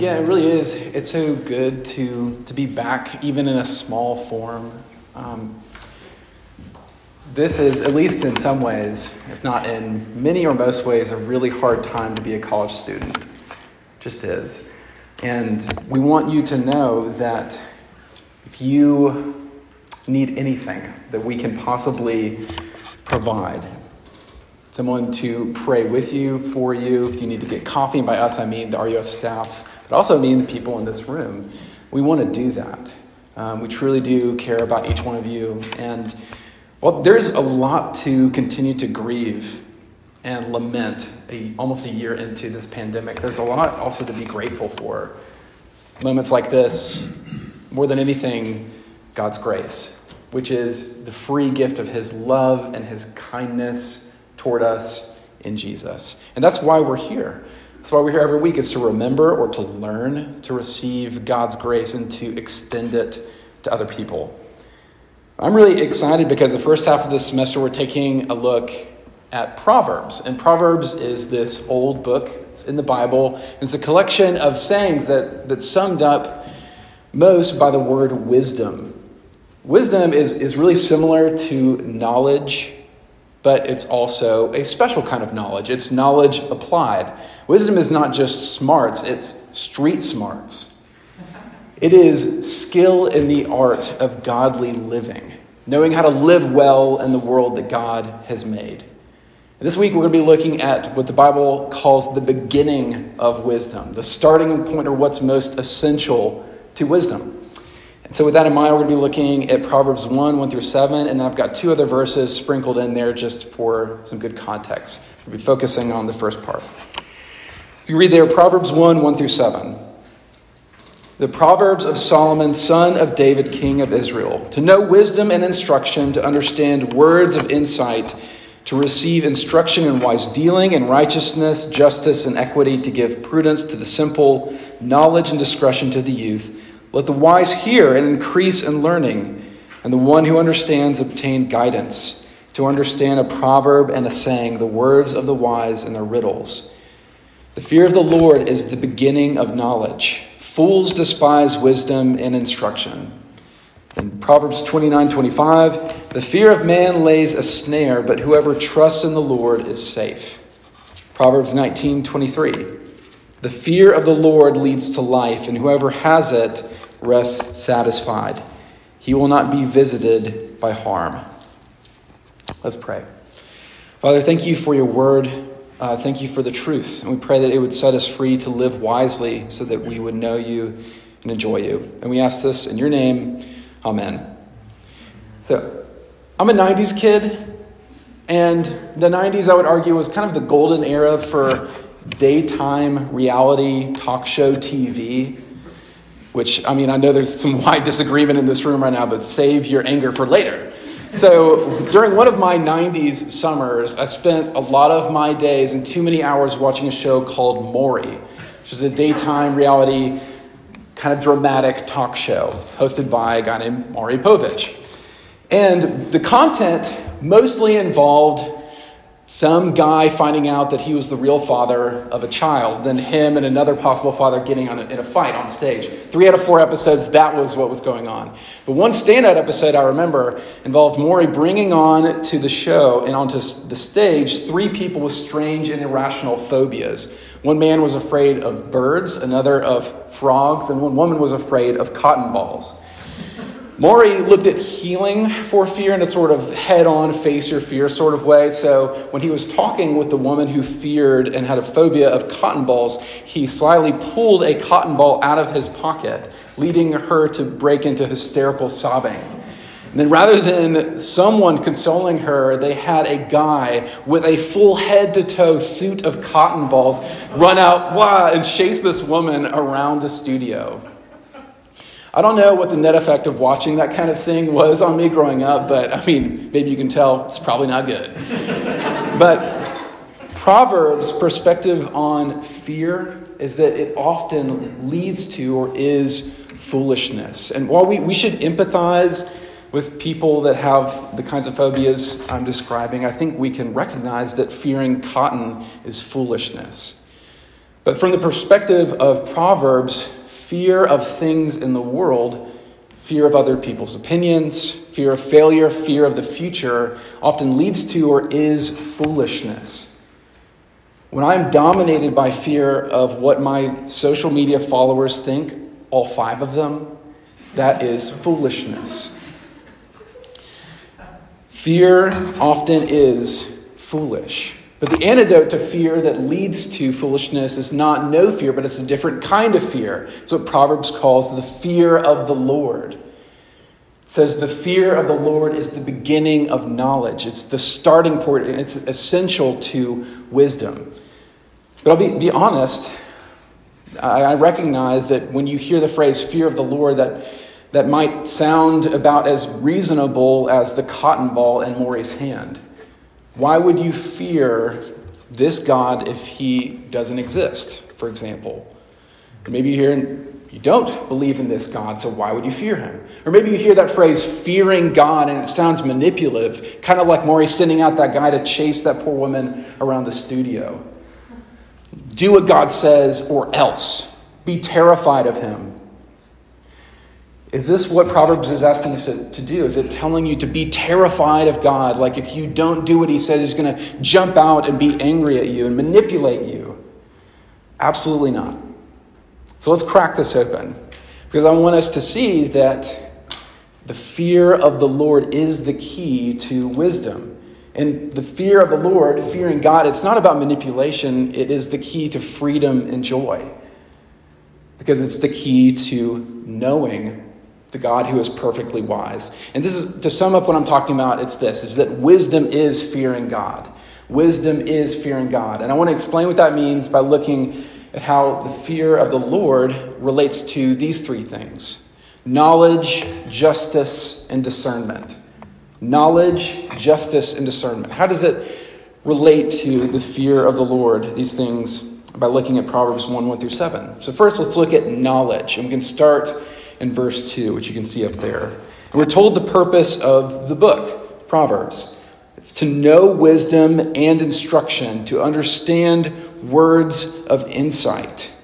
again. It really is. It's so good to, to be back, even in a small form. Um, this is, at least in some ways, if not in many or most ways, a really hard time to be a college student. Just is. And we want you to know that if you need anything that we can possibly provide, someone to pray with you, for you. If you need to get coffee, and by us I mean the RUF staff, but also me and the people in this room. We want to do that. Um, we truly do care about each one of you. And well, there's a lot to continue to grieve and lament a, almost a year into this pandemic. There's a lot also to be grateful for. Moments like this, more than anything, God's grace, which is the free gift of His love and His kindness toward us in Jesus. And that's why we're here. That's why we're here every week, is to remember or to learn to receive God's grace and to extend it to other people. I'm really excited because the first half of this semester we're taking a look at Proverbs. And Proverbs is this old book, it's in the Bible. It's a collection of sayings that, that summed up most by the word wisdom. Wisdom is, is really similar to knowledge but it's also a special kind of knowledge. It's knowledge applied. Wisdom is not just smarts, it's street smarts. It is skill in the art of godly living, knowing how to live well in the world that God has made. And this week, we're going to be looking at what the Bible calls the beginning of wisdom, the starting point or what's most essential to wisdom. And so, with that in mind, we're going to be looking at Proverbs 1 1 through 7, and then I've got two other verses sprinkled in there just for some good context. We'll be focusing on the first part. You read there Proverbs 1 1 through 7. The Proverbs of Solomon, son of David, king of Israel, to know wisdom and instruction, to understand words of insight, to receive instruction in wise dealing and righteousness, justice, and equity, to give prudence to the simple, knowledge and discretion to the youth let the wise hear and increase in learning, and the one who understands obtain guidance, to understand a proverb and a saying, the words of the wise and their riddles. The fear of the Lord is the beginning of knowledge. Fools despise wisdom and instruction. In Proverbs 29 25, the fear of man lays a snare, but whoever trusts in the Lord is safe. Proverbs 19 23, the fear of the Lord leads to life, and whoever has it rests satisfied. He will not be visited by harm. Let's pray. Father, thank you for your word. Uh, thank you for the truth. And we pray that it would set us free to live wisely so that we would know you and enjoy you. And we ask this in your name. Amen. So, I'm a 90s kid. And the 90s, I would argue, was kind of the golden era for daytime reality talk show TV which, I mean, I know there's some wide disagreement in this room right now, but save your anger for later. So, during one of my 90s summers, I spent a lot of my days and too many hours watching a show called Maury, which is a daytime reality, kind of dramatic talk show hosted by a guy named Maury Povich. And the content mostly involved some guy finding out that he was the real father of a child, then him and another possible father getting a, in a fight on stage. Three out of four episodes, that was what was going on. But one standout episode I remember involved Maury bringing on to the show and onto the stage three people with strange and irrational phobias. One man was afraid of birds, another of frogs, and one woman was afraid of cotton balls. Maury looked at healing for fear in a sort of head on, face your fear sort of way. So when he was talking with the woman who feared and had a phobia of cotton balls, he slyly pulled a cotton ball out of his pocket, leading her to break into hysterical sobbing. And then rather than someone consoling her, they had a guy with a full head to toe suit of cotton balls run out wah, and chase this woman around the studio. I don't know what the net effect of watching that kind of thing was on me growing up, but I mean, maybe you can tell it's probably not good. but Proverbs' perspective on fear is that it often leads to or is foolishness. And while we, we should empathize with people that have the kinds of phobias I'm describing, I think we can recognize that fearing cotton is foolishness. But from the perspective of Proverbs, fear of things in the world, fear of other people's opinions, fear of failure, fear of the future, often leads to or is foolishness. When I'm dominated by fear of what my social media followers think, all five of them, that is foolishness. Fear often is foolish. But the antidote to fear that leads to foolishness is not no fear, but it's a different kind of fear. It's what Proverbs calls the fear of the Lord. It says the fear of the Lord is the beginning of knowledge. It's the starting point. It's essential to wisdom. But I'll be, be honest, I, I recognize that when you hear the phrase fear of the Lord, that, that might sound about as reasonable as the cotton ball in Maury's hand. Why would you fear this God if he doesn't exist, for example? maybe you hear you don't believe in this God, so why would you fear him? Or maybe you hear that phrase, fearing God, and it sounds manipulative, kind of like Maury sending out that guy to chase that poor woman around the studio. Do what God says, or else. Be terrified of him. Is this what Proverbs is asking us to do? Is it telling you to be terrified of God? Like if you don't do what he says, he's going to jump out and be angry at you and manipulate you? Absolutely not. So let's crack this open because I want us to see that the fear of the Lord is the key to wisdom. And the fear of the Lord, fearing God, it's not about manipulation, it is the key to freedom and joy. Because it's the key to knowing the God who is perfectly wise. And this is to sum up what I'm talking about, it's this is that wisdom is fearing God. Wisdom is fearing God. And I want to explain what that means by looking at how the fear of the Lord relates to these three things knowledge, justice, and discernment. Knowledge, justice, and discernment. How does it relate to the fear of the Lord, these things, by looking at Proverbs 1 1 through 7? So, first, let's look at knowledge. And we can start in verse 2, which you can see up there. And we're told the purpose of the book, Proverbs. It's to know wisdom and instruction, to understand words of insight.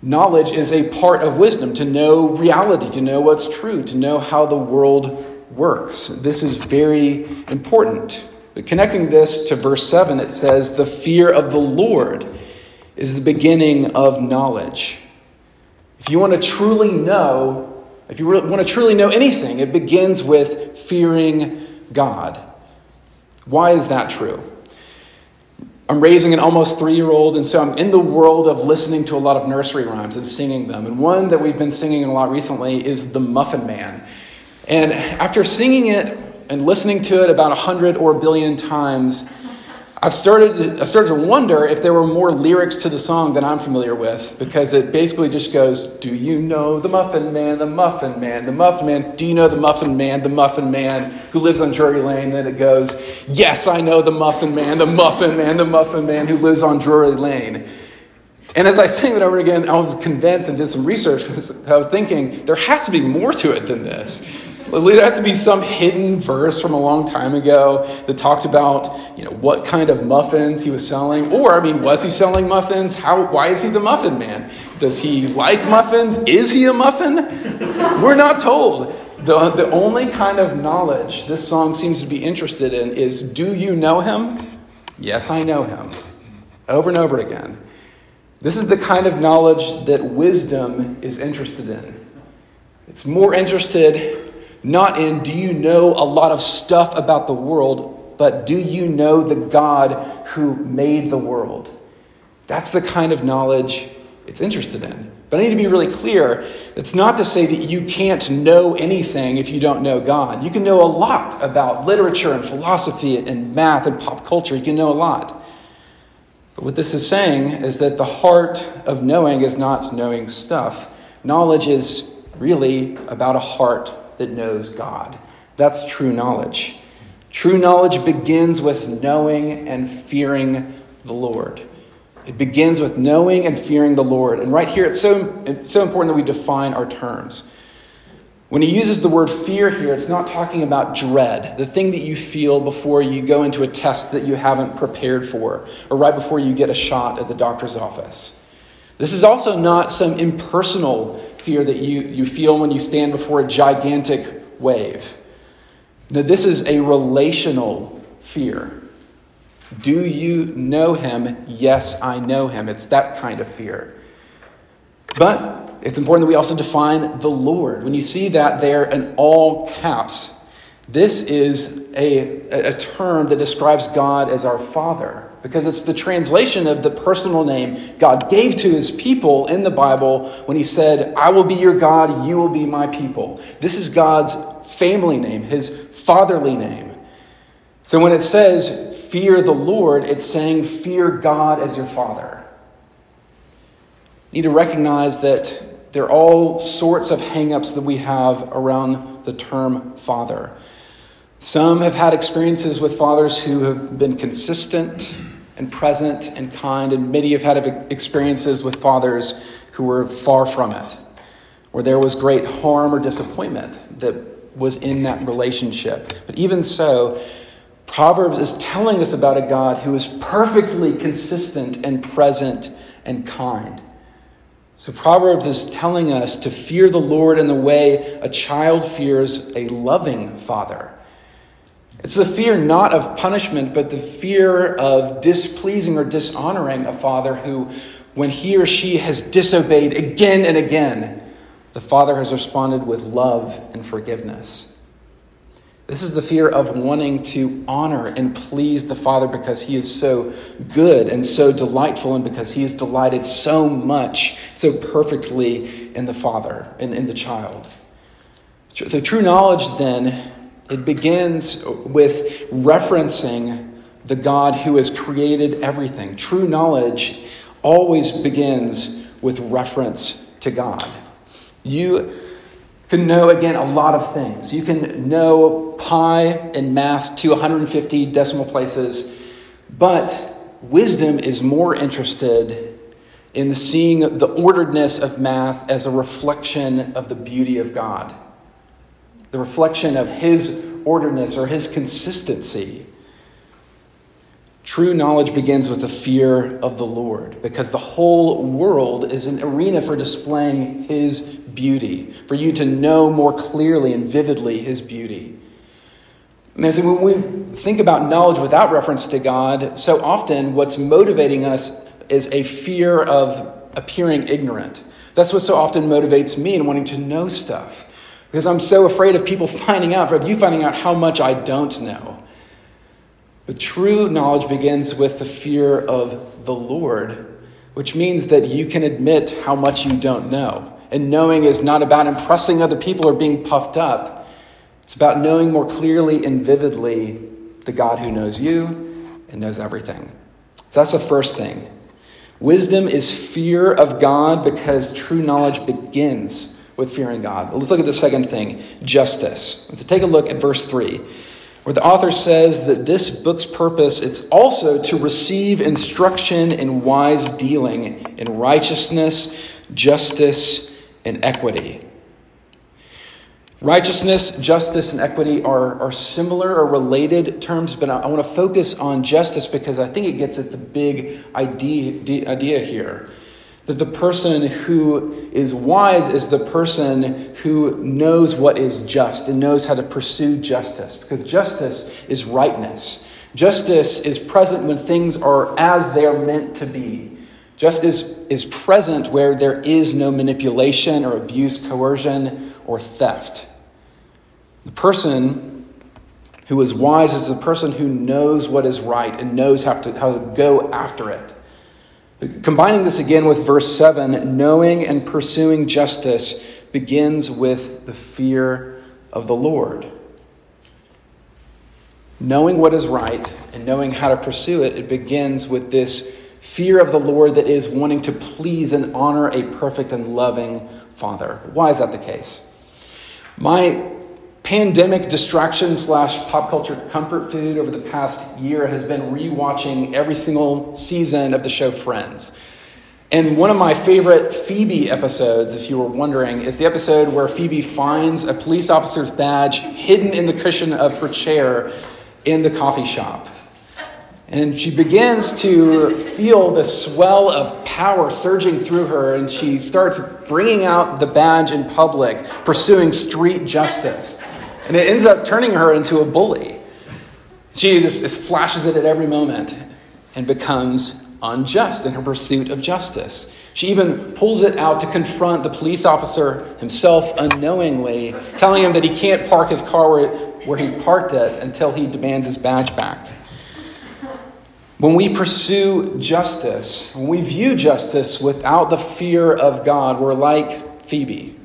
Knowledge is a part of wisdom, to know reality, to know what's true, to know how the world works. This is very important. But connecting this to verse 7, it says, The fear of the Lord is the beginning of knowledge. If you want to truly know, if you want to truly know anything, it begins with fearing God. Why is that true? I'm raising an almost three year old, and so I'm in the world of listening to a lot of nursery rhymes and singing them. And one that we've been singing a lot recently is The Muffin Man. And after singing it and listening to it about a hundred or a billion times, I've started, I started to wonder if there were more lyrics to the song than I'm familiar with because it basically just goes, Do you know the Muffin Man, the Muffin Man, the Muffin Man? Do you know the Muffin Man, the Muffin Man who lives on Drury Lane? Then it goes, Yes, I know the Muffin Man, the Muffin Man, the Muffin Man who lives on Drury Lane. And as I sang that over again, I was convinced and did some research because I was thinking, there has to be more to it than this. There has to be some hidden verse from a long time ago that talked about, you know, what kind of muffins he was selling. Or, I mean, was he selling muffins? How, why is he the muffin man? Does he like muffins? Is he a muffin? We're not told. The, the only kind of knowledge this song seems to be interested in is do you know him? Yes, I know him. Over and over again. This is the kind of knowledge that wisdom is interested in. It's more interested not in do you know a lot of stuff about the world, but do you know the God who made the world? That's the kind of knowledge it's interested in. But I need to be really clear. It's not to say that you can't know anything if you don't know God. You can know a lot about literature and philosophy and math and pop culture. You can know a lot. But what this is saying is that the heart of knowing is not knowing stuff. Knowledge is really about a heart that knows God. That's true knowledge. True knowledge begins with knowing and fearing the Lord. It begins with knowing and fearing the Lord. And right here, it's so, it's so important that we define our terms. When he uses the word fear here, it's not talking about dread, the thing that you feel before you go into a test that you haven't prepared for, or right before you get a shot at the doctor's office. This is also not some impersonal fear that you, you feel when you stand before a gigantic wave. Now, this is a relational fear. Do you know him? Yes, I know him. It's that kind of fear. But it's important that we also define the Lord. When you see that there in all caps, this is a, a term that describes God as our Father because it's the translation of the personal name God gave to his people in the Bible when he said, I will be your God, you will be my people. This is God's family name, his fatherly name. So when it says, fear the Lord, it's saying, fear God as your father. You need to recognize that there are all sorts of hangups that we have around the term father. Some have had experiences with fathers who have been consistent and present and kind, and many have had experiences with fathers who were far from it, where there was great harm or disappointment that was in that relationship. But even so, Proverbs is telling us about a God who is perfectly consistent and present and kind. So, Proverbs is telling us to fear the Lord in the way a child fears a loving father. It's the fear not of punishment, but the fear of displeasing or dishonoring a father who, when he or she has disobeyed again and again, the father has responded with love and forgiveness. This is the fear of wanting to honor and please the Father because He is so good and so delightful, and because He is delighted so much, so perfectly in the Father, in, in the child. So, true knowledge then, it begins with referencing the God who has created everything. True knowledge always begins with reference to God. You can know, again, a lot of things. You can know pi and math to 150 decimal places, but wisdom is more interested in seeing the orderedness of math as a reflection of the beauty of God, the reflection of His orderedness or His consistency. True knowledge begins with the fear of the Lord because the whole world is an arena for displaying His beauty, for you to know more clearly and vividly His beauty. And when we think about knowledge without reference to God, so often what's motivating us is a fear of appearing ignorant. That's what so often motivates me in wanting to know stuff. Because I'm so afraid of people finding out, of you finding out how much I don't know. But true knowledge begins with the fear of the Lord, which means that you can admit how much you don't know. And knowing is not about impressing other people or being puffed up. It's about knowing more clearly and vividly the God who knows you and knows everything. So that's the first thing. Wisdom is fear of God because true knowledge begins with fearing God. But let's look at the second thing justice. So take a look at verse 3 where the author says that this book's purpose it's also to receive instruction in wise dealing in righteousness justice and equity. Righteousness, justice, and equity are, are similar or related terms, but I, I want to focus on justice because I think it gets at the big idea, idea here. That the person who is wise is the person who knows what is just and knows how to pursue justice, because justice is rightness. Justice is present when things are as they are meant to be. Justice is present where there is no manipulation or abuse, coercion, or theft. The person who is wise is the person who knows what is right and knows how to, how to go after it. Combining this again with verse 7, knowing and pursuing justice begins with the fear of the Lord. Knowing what is right and knowing how to pursue it, it begins with this fear of the Lord that is wanting to please and honor a perfect and loving Father. Why is that the case? My pandemic distraction slash pop culture comfort food over the past year has been rewatching every single season of the show Friends. And one of my favorite Phoebe episodes, if you were wondering, is the episode where Phoebe finds a police officer's badge hidden in the cushion of her chair in the coffee shop. And she begins to feel the swell of power surging through her, and she starts bringing out the badge in public, pursuing street justice. And it ends up turning her into a bully. She just, just flashes it at every moment and becomes unjust in her pursuit of justice. She even pulls it out to confront the police officer himself unknowingly, telling him that he can't park his car where, where he's parked it until he demands his badge back. When we pursue justice, when we view justice without the fear of God, we're like Phoebe.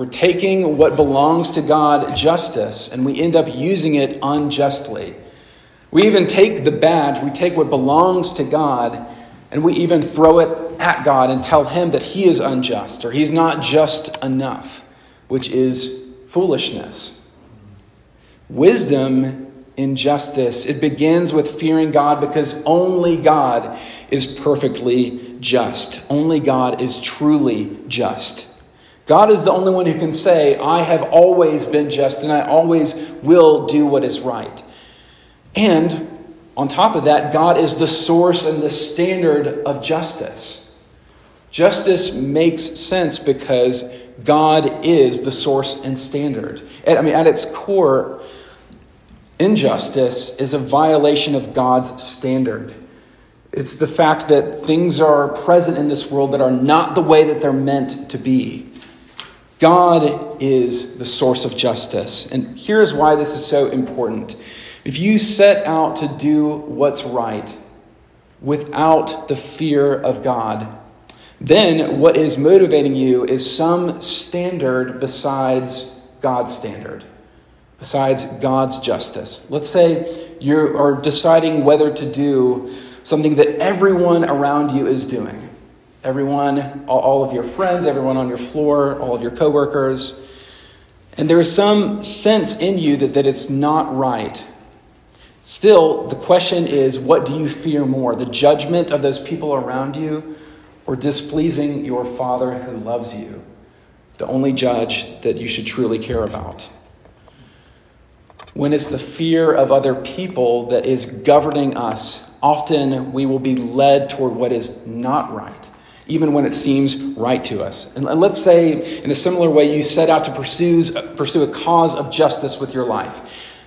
We're taking what belongs to God, justice, and we end up using it unjustly. We even take the badge, we take what belongs to God, and we even throw it at God and tell Him that He is unjust or He's not just enough, which is foolishness. Wisdom in justice, It begins with fearing God because only God is perfectly just. Only God is truly just. God is the only one who can say, I have always been just and I always will do what is right. And on top of that, God is the source and the standard of justice. Justice makes sense because God is the source and standard. I mean, at its core, Injustice is a violation of God's standard. It's the fact that things are present in this world that are not the way that they're meant to be. God is the source of justice. And here's why this is so important. If you set out to do what's right without the fear of God, then what is motivating you is some standard besides God's standard besides God's justice. Let's say you are deciding whether to do something that everyone around you is doing. Everyone, all of your friends, everyone on your floor, all of your coworkers. And there is some sense in you that, that it's not right. Still, the question is what do you fear more? The judgment of those people around you or displeasing your Father who loves you, the only judge that you should truly care about? when it's the fear of other people that is governing us, often we will be led toward what is not right, even when it seems right to us. And let's say, in a similar way, you set out to pursue, pursue a cause of justice with your life,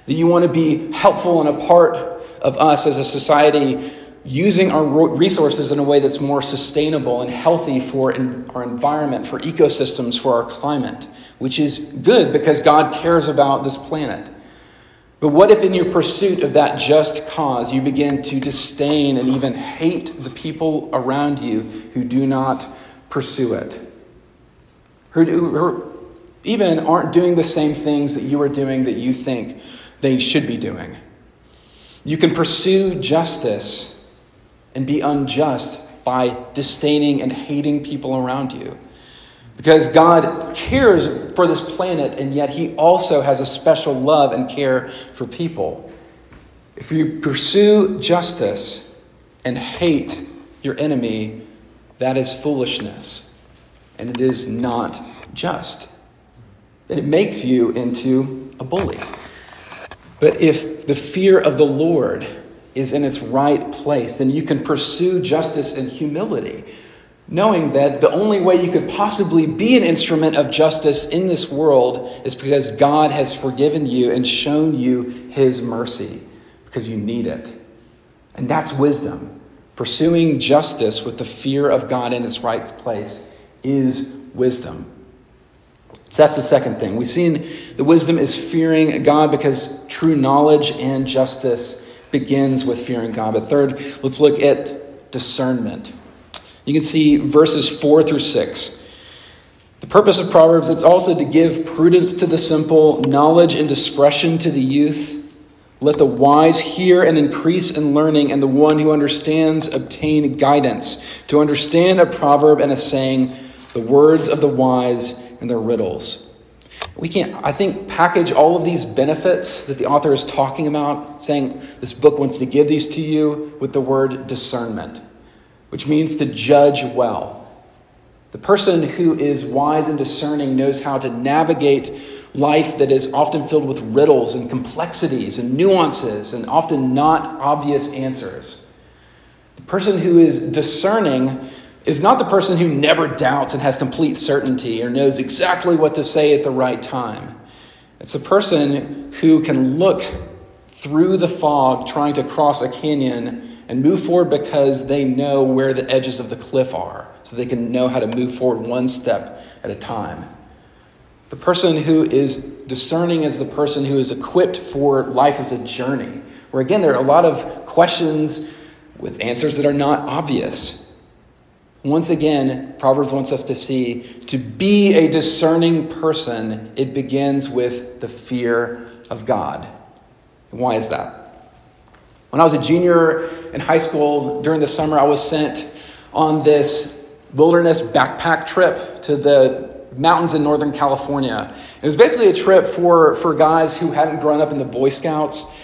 that you want to be helpful and a part of us as a society using our resources in a way that's more sustainable and healthy for our environment, for ecosystems, for our climate, which is good because God cares about this planet. But what if, in your pursuit of that just cause, you begin to disdain and even hate the people around you who do not pursue it? Who, who even aren't doing the same things that you are doing that you think they should be doing? You can pursue justice and be unjust by disdaining and hating people around you. Because God cares for this planet, and yet He also has a special love and care for people. If you pursue justice and hate your enemy, that is foolishness, and it is not just. And it makes you into a bully. But if the fear of the Lord is in its right place, then you can pursue justice and humility knowing that the only way you could possibly be an instrument of justice in this world is because God has forgiven you and shown you his mercy because you need it. And that's wisdom. Pursuing justice with the fear of God in its right place is wisdom. So that's the second thing. We've seen the wisdom is fearing God because true knowledge and justice begins with fearing God. But third, let's look at discernment. You can see verses 4 through 6. The purpose of Proverbs is also to give prudence to the simple, knowledge and discretion to the youth. Let the wise hear and increase in learning, and the one who understands obtain guidance. To understand a proverb and a saying, the words of the wise and their riddles. We can't, I think, package all of these benefits that the author is talking about, saying this book wants to give these to you with the word discernment which means to judge well. The person who is wise and discerning knows how to navigate life that is often filled with riddles and complexities and nuances and often not obvious answers. The person who is discerning is not the person who never doubts and has complete certainty or knows exactly what to say at the right time. It's a person who can look through the fog trying to cross a canyon and move forward because they know where the edges of the cliff are, so they can know how to move forward one step at a time. The person who is discerning is the person who is equipped for life as a journey, where again, there are a lot of questions with answers that are not obvious. Once again, Proverbs wants us to see to be a discerning person, it begins with the fear of God. Why is that? When I was a junior in high school during the summer, I was sent on this wilderness backpack trip to the mountains in Northern California. It was basically a trip for, for guys who hadn't grown up in the Boy Scouts,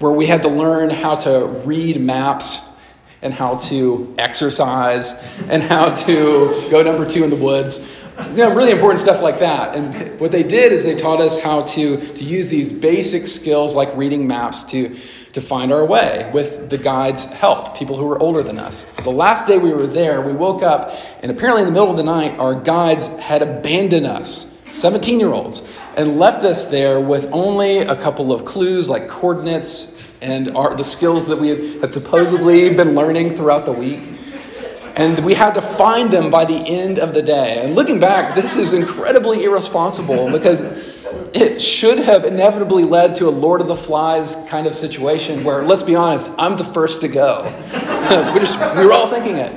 where we had to learn how to read maps and how to exercise and how to go number two in the woods. You know, really important stuff like that. And what they did is they taught us how to, to use these basic skills like reading maps to, to find our way with the guide's help, people who were older than us. The last day we were there, we woke up, and apparently in the middle of the night, our guides had abandoned us, 17 year olds, and left us there with only a couple of clues like coordinates and our, the skills that we had supposedly been learning throughout the week. And we had to find them by the end of the day. And looking back, this is incredibly irresponsible because it should have inevitably led to a Lord of the Flies kind of situation where, let's be honest, I'm the first to go. we, just, we were all thinking it.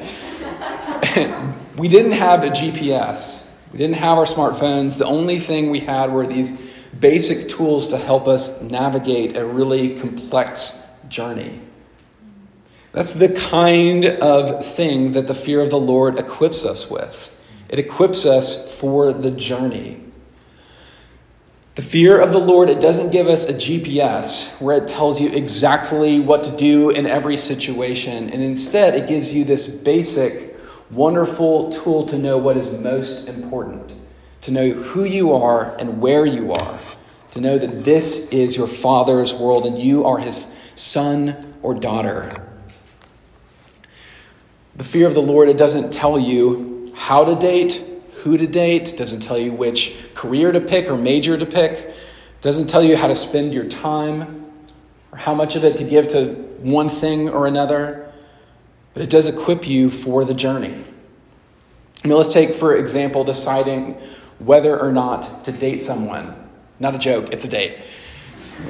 we didn't have a GPS, we didn't have our smartphones. The only thing we had were these basic tools to help us navigate a really complex journey. That's the kind of thing that the fear of the Lord equips us with. It equips us for the journey. The fear of the Lord, it doesn't give us a GPS where it tells you exactly what to do in every situation. And instead, it gives you this basic, wonderful tool to know what is most important to know who you are and where you are, to know that this is your Father's world and you are his son or daughter. The fear of the Lord, it doesn't tell you how to date, who to date, doesn't tell you which career to pick or major to pick, doesn't tell you how to spend your time or how much of it to give to one thing or another, but it does equip you for the journey. Mean, let's take, for example, deciding whether or not to date someone. Not a joke, it's a date.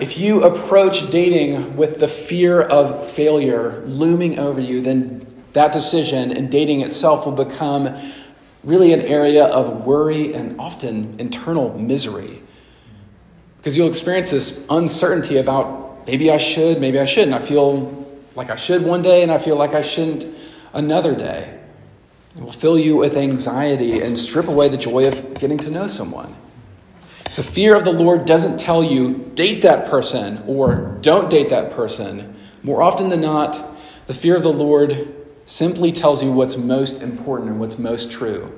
if you approach dating with the fear of failure looming over you, then that decision and dating itself will become really an area of worry and often internal misery. Because you'll experience this uncertainty about maybe I should, maybe I shouldn't. I feel like I should one day and I feel like I shouldn't another day. It will fill you with anxiety and strip away the joy of getting to know someone. The fear of the Lord doesn't tell you, date that person or don't date that person. More often than not, the fear of the Lord simply tells you what's most important and what's most true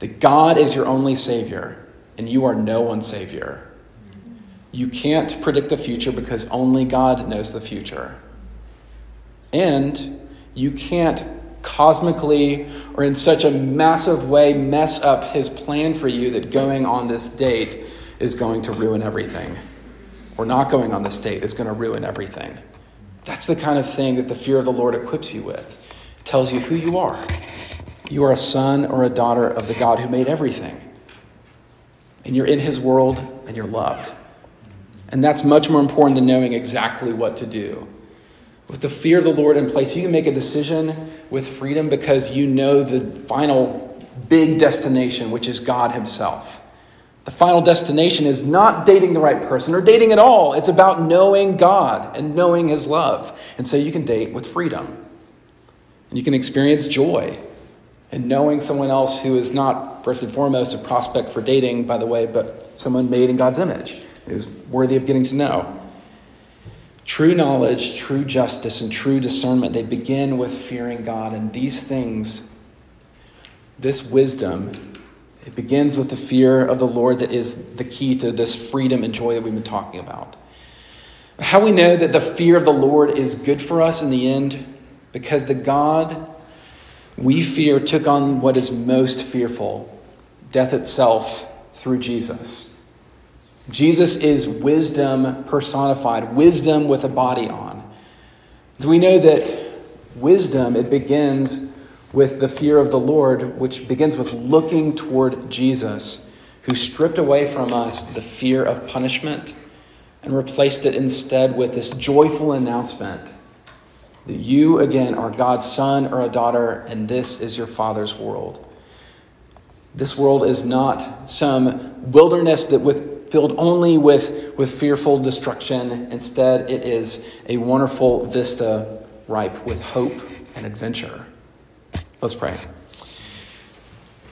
that God is your only Savior and you are no one's Savior. You can't predict the future because only God knows the future. And you can't cosmically or in such a massive way mess up his plan for you that going on this date is going to ruin everything. Or not going on this date is going to ruin everything. That's the kind of thing that the fear of the Lord equips you with. Tells you who you are. You are a son or a daughter of the God who made everything. And you're in his world and you're loved. And that's much more important than knowing exactly what to do. With the fear of the Lord in place, you can make a decision with freedom because you know the final big destination, which is God Himself. The final destination is not dating the right person or dating at all. It's about knowing God and knowing His love. And so you can date with freedom. You can experience joy in knowing someone else who is not, first and foremost, a prospect for dating, by the way, but someone made in God's image, who's worthy of getting to know. True knowledge, true justice, and true discernment, they begin with fearing God. And these things, this wisdom, it begins with the fear of the Lord that is the key to this freedom and joy that we've been talking about. How we know that the fear of the Lord is good for us in the end, because the God we fear took on what is most fearful death itself through Jesus. Jesus is wisdom personified, wisdom with a body on. So we know that wisdom, it begins with the fear of the Lord, which begins with looking toward Jesus, who stripped away from us the fear of punishment and replaced it instead with this joyful announcement that you, again, are God's son or a daughter, and this is your Father's world. This world is not some wilderness that with, filled only with, with fearful destruction. Instead, it is a wonderful vista ripe with hope and adventure. Let's pray.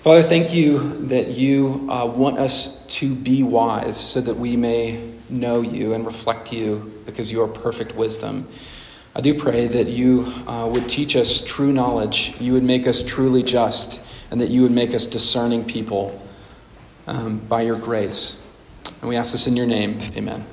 Father, thank you that you uh, want us to be wise so that we may know you and reflect you because you are perfect wisdom. I do pray that you uh, would teach us true knowledge, you would make us truly just, and that you would make us discerning people um, by your grace. And we ask this in your name. Amen.